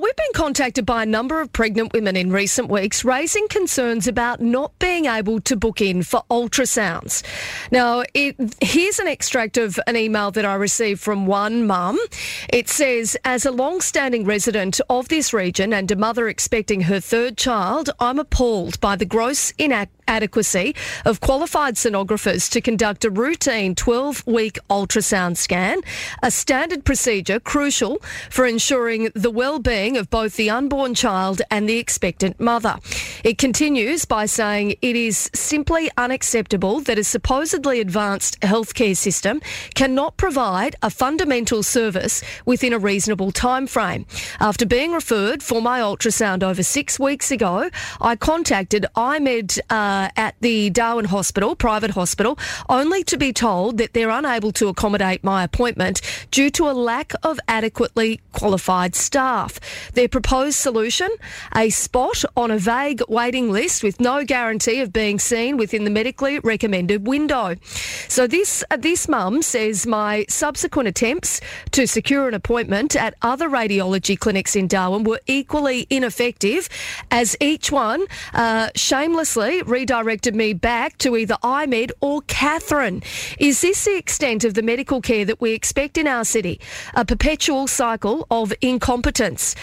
We've been contacted by a number of pregnant women in recent weeks raising concerns about not being able to book in for ultrasounds. Now, it, here's an extract of an email that I received from one mum. It says, as a long-standing resident of this region and a mother expecting her third child, I'm appalled by the gross inadequacy of qualified sonographers to conduct a routine 12-week ultrasound scan, a standard procedure crucial for ensuring the of both the unborn child and the expectant mother. It continues by saying it is simply unacceptable that a supposedly advanced healthcare system cannot provide a fundamental service within a reasonable time frame. After being referred for my ultrasound over six weeks ago, I contacted IMED uh, at the Darwin Hospital, private hospital, only to be told that they're unable to accommodate my appointment due to a lack of adequately qualified staff. Their proposed solution, a spot on a vague waiting list with no guarantee of being seen within the medically recommended window. So this uh, this mum says my subsequent attempts to secure an appointment at other radiology clinics in Darwin were equally ineffective, as each one uh, shamelessly redirected me back to either IMED or Katherine. Is this the extent of the medical care that we expect in our city? A perpetual cycle of incompetence.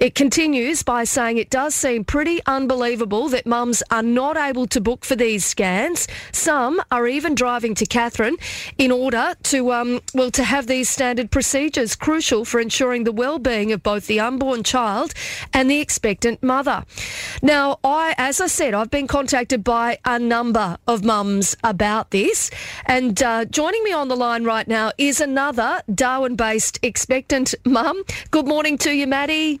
It continues by saying it does seem pretty unbelievable that mums are not able to book for these scans. Some are even driving to Katherine in order to, um, well, to have these standard procedures crucial for ensuring the well-being of both the unborn child and the expectant mother. Now, I, as I said, I've been contacted by a number of mums about this, and uh, joining me on the line right now is another Darwin-based expectant mum. Good morning to you, Maddy.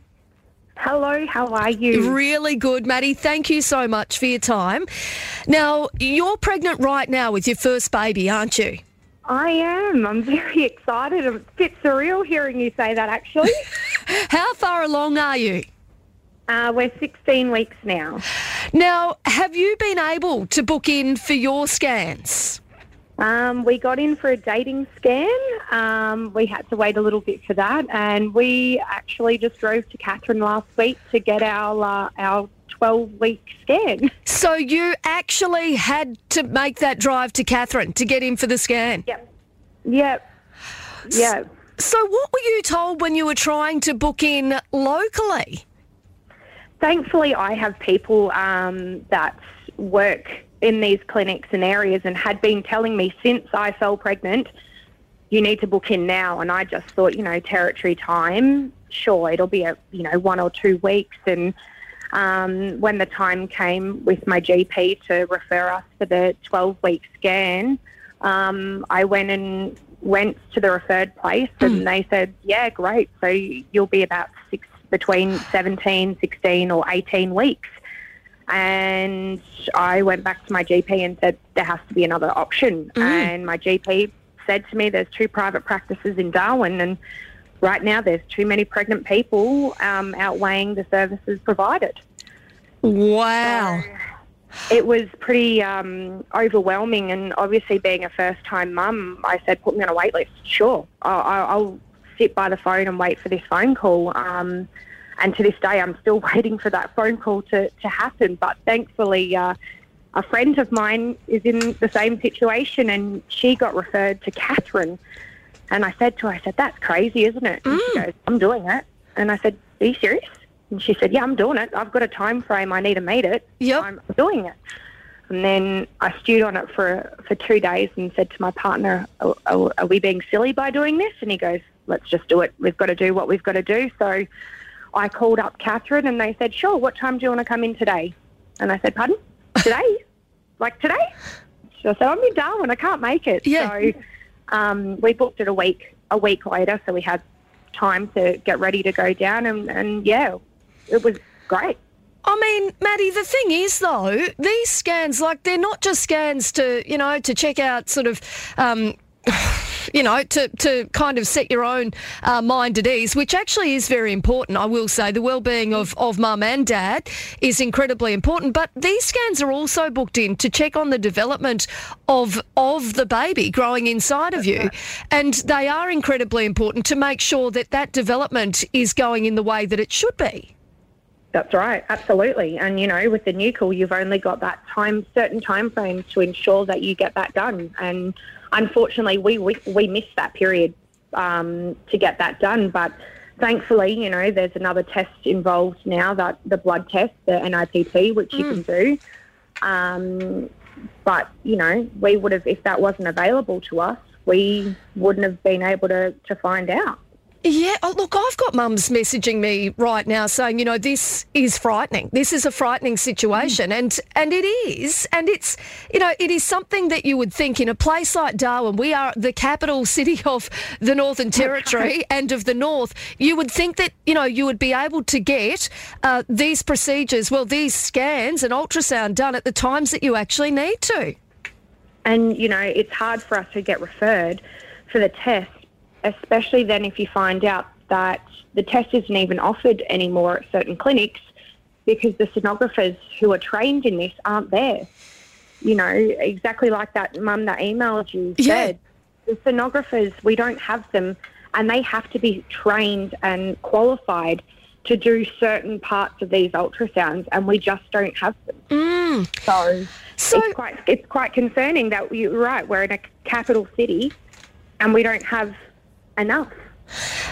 Hello, how are you? Really good, Maddy. Thank you so much for your time. Now, you're pregnant right now with your first baby, aren't you? I am. I'm very excited. It's a bit surreal hearing you say that, actually. How far along are you? Uh, we're 16 weeks now. Now, have you been able to book in for your scans? Um, we got in for a dating scan. Um, we had to wait a little bit for that, and we actually just drove to Katherine last week to get our uh, our twelve week scan. So you actually had to make that drive to Katherine to get in for the scan. Yep. Yep. Yep. So what were you told when you were trying to book in locally? Thankfully, I have people um, that work in these clinics and areas and had been telling me since I fell pregnant, you need to book in now. And I just thought, you know, territory time, sure, it'll be a, you know, one or two weeks. And um, when the time came with my GP to refer us for the 12 week scan, um, I went and went to the referred place and they said, yeah, great. So you'll be about six, between 17, 16 or 18 weeks. And I went back to my GP and said, there has to be another option. Mm. And my GP said to me, there's two private practices in Darwin, and right now there's too many pregnant people um, outweighing the services provided. Wow. It was pretty um, overwhelming, and obviously, being a first time mum, I said, put me on a wait list. Sure, I'll, I'll I'll sit by the phone and wait for this phone call. Um, and to this day, I'm still waiting for that phone call to, to happen. But thankfully, uh, a friend of mine is in the same situation and she got referred to Katherine. And I said to her, I said, that's crazy, isn't it? And she goes, I'm doing it. And I said, are you serious? And she said, yeah, I'm doing it. I've got a time frame. I need to meet it. Yep. I'm doing it. And then I stewed on it for for two days and said to my partner, are, are, are we being silly by doing this? And he goes, let's just do it. We've got to do what we've got to do. So I called up Katherine and they said, sure, what time do you want to come in today? And I said, pardon? Today? like today? So I said, I'm in Darwin. I can't make it. Yeah. So um, we booked it a week a week later, so we had time to get ready to go down. And, and yeah, it was great. I mean, Maddy, the thing is, though, these scans, like, they're not just scans to, you know, to check out sort of, um, you know, to, to kind of set your own uh, mind at ease, which actually is very important. I will say the well-being of, of mum and dad is incredibly important. But these scans are also booked in to check on the development of of the baby growing inside of you, and they are incredibly important to make sure that that development is going in the way that it should be. That's right, absolutely. And you know, with the nuchal, you've only got that time, certain time frames to ensure that you get that done. And unfortunately, we we, we missed that period um, to get that done. But thankfully, you know, there's another test involved now, that the blood test, the NIPT, which you can do. Um, but you know, we would have if that wasn't available to us, we wouldn't have been able to to find out. Yeah, oh, look, I've got mums messaging me right now saying, you know, this is frightening. This is a frightening situation, mm. and and it is, and it's, you know, it is something that you would think in a place like Darwin, we are the capital city of the Northern Territory and of the North. You would think that you know you would be able to get uh, these procedures, well, these scans and ultrasound done at the times that you actually need to. And you know, it's hard for us to get referred for the test especially then if you find out that the test isn't even offered anymore at certain clinics because the sonographers who are trained in this aren't there. You know, exactly like that mum that emailed you yeah. said. The sonographers, we don't have them and they have to be trained and qualified to do certain parts of these ultrasounds and we just don't have them. Mm. So, so it's quite it's quite concerning that you're right, we're in a capital city and we don't have enough.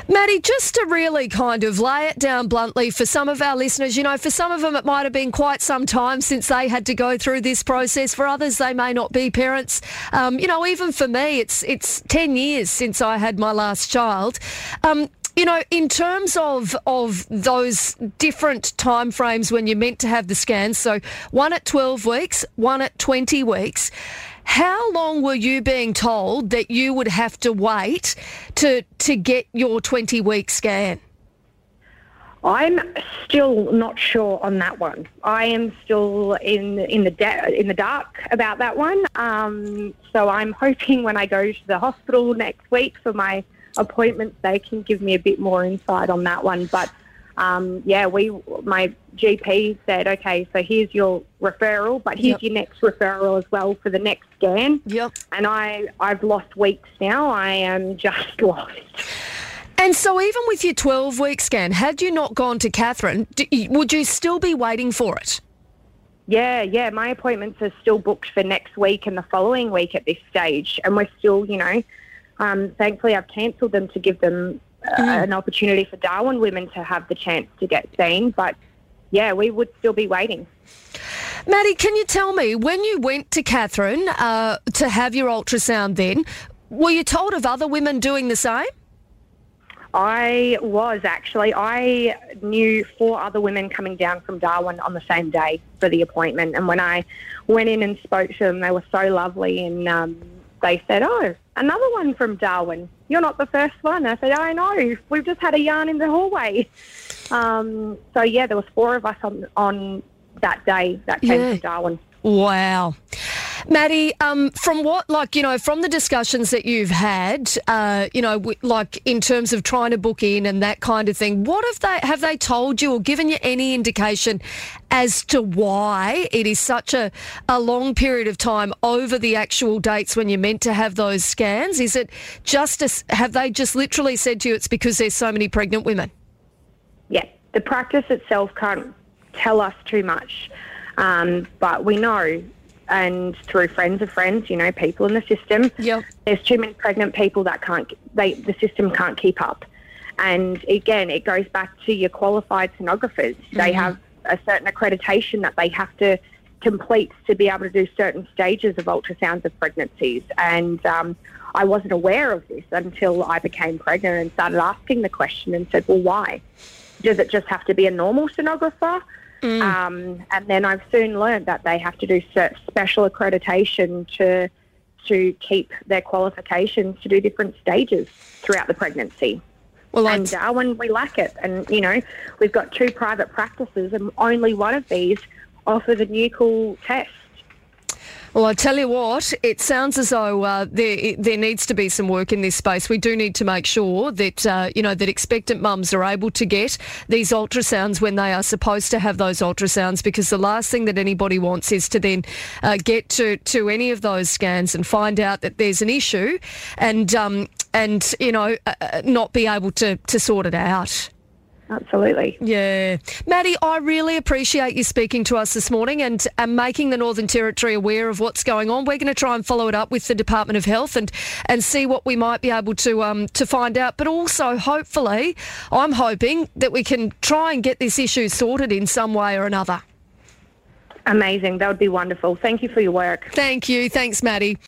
Maddy, just to really kind of lay it down bluntly for some of our listeners, you know, for some of them it might have been quite some time since they had to go through this process. For others, they may not be parents. Um, you know, even for me, it's it's ten years since I had my last child. Um, you know, in terms of of those different time frames when you're meant to have the scans, so one at 12 weeks, one at 20 weeks. How long were you being told that you would have to wait to to get your 20 week scan? I'm still not sure on that one. I am still in in the in the dark about that one. Um, so I'm hoping when I go to the hospital next week for my appointments, they can give me a bit more insight on that one. But um, yeah, we my GP said, okay, so here's your referral, but here's yep. your next referral as well for the next scan. Yep. And I I've lost weeks now. I am just lost. And so, even with your 12 week scan, had you not gone to Katherine, would you still be waiting for it? Yeah, yeah. My appointments are still booked for next week and the following week at this stage. And we're still, you know, um, thankfully I've cancelled them to give them mm. an opportunity for Darwin women to have the chance to get seen. But yeah, we would still be waiting. Maddy, can you tell me when you went to Katherine uh, to have your ultrasound then, were you told of other women doing the same? I was actually. I knew four other women coming down from Darwin on the same day for the appointment. And when I went in and spoke to them, they were so lovely and um, they said, "Oh, another one from Darwin. You're not the first one." I said, "I know. We've just had a yarn in the hallway." Um, so yeah, there was four of us on on that day that came yeah. to Darwin. Wow. Maddy, um, from what, like, you know, from the discussions that you've had, uh, you know, w- like in terms of trying to book in and that kind of thing, what have they, have they told you or given you any indication as to why it is such a, a long period of time over the actual dates when you're meant to have those scans? Is it just, a, have they just literally said to you it's because there's so many pregnant women? Yeah, the practice itself can't tell us too much. Um, but we know and through friends of friends, you know, people in the system. Yep. There's too many pregnant people that can't, they, the system can't keep up. And again, it goes back to your qualified sonographers. Mm-hmm. They have a certain accreditation that they have to complete to be able to do certain stages of ultrasounds of pregnancies. And um, I wasn't aware of this until I became pregnant and started asking the question and said, well, why? Does it just have to be a normal sonographer? Mm. Um, and then I've soon learned that they have to do special accreditation to to keep their qualifications to do different stages throughout the pregnancy. Well, and Darwin, we lack it. And, you know, we've got two private practices and only one of these offer the nuchal test. Well, I tell you what, it sounds as though uh, there there needs to be some work in this space. We do need to make sure that uh, you know that expectant mums are able to get these ultrasounds when they are supposed to have those ultrasounds, because the last thing that anybody wants is to then uh, get to to any of those scans and find out that there's an issue, and um, and you know uh, uh, not be able to to sort it out. Absolutely. Yeah. Maddy, I really appreciate you speaking to us this morning and, and making the Northern Territory aware of what's going on. We're going to try and follow it up with the Department of Health and, and see what we might be able to um, to find out. But also, hopefully, I'm hoping that we can try and get this issue sorted in some way or another. Amazing. That would be wonderful. Thank you for your work. Thank you. Thanks, Maddy.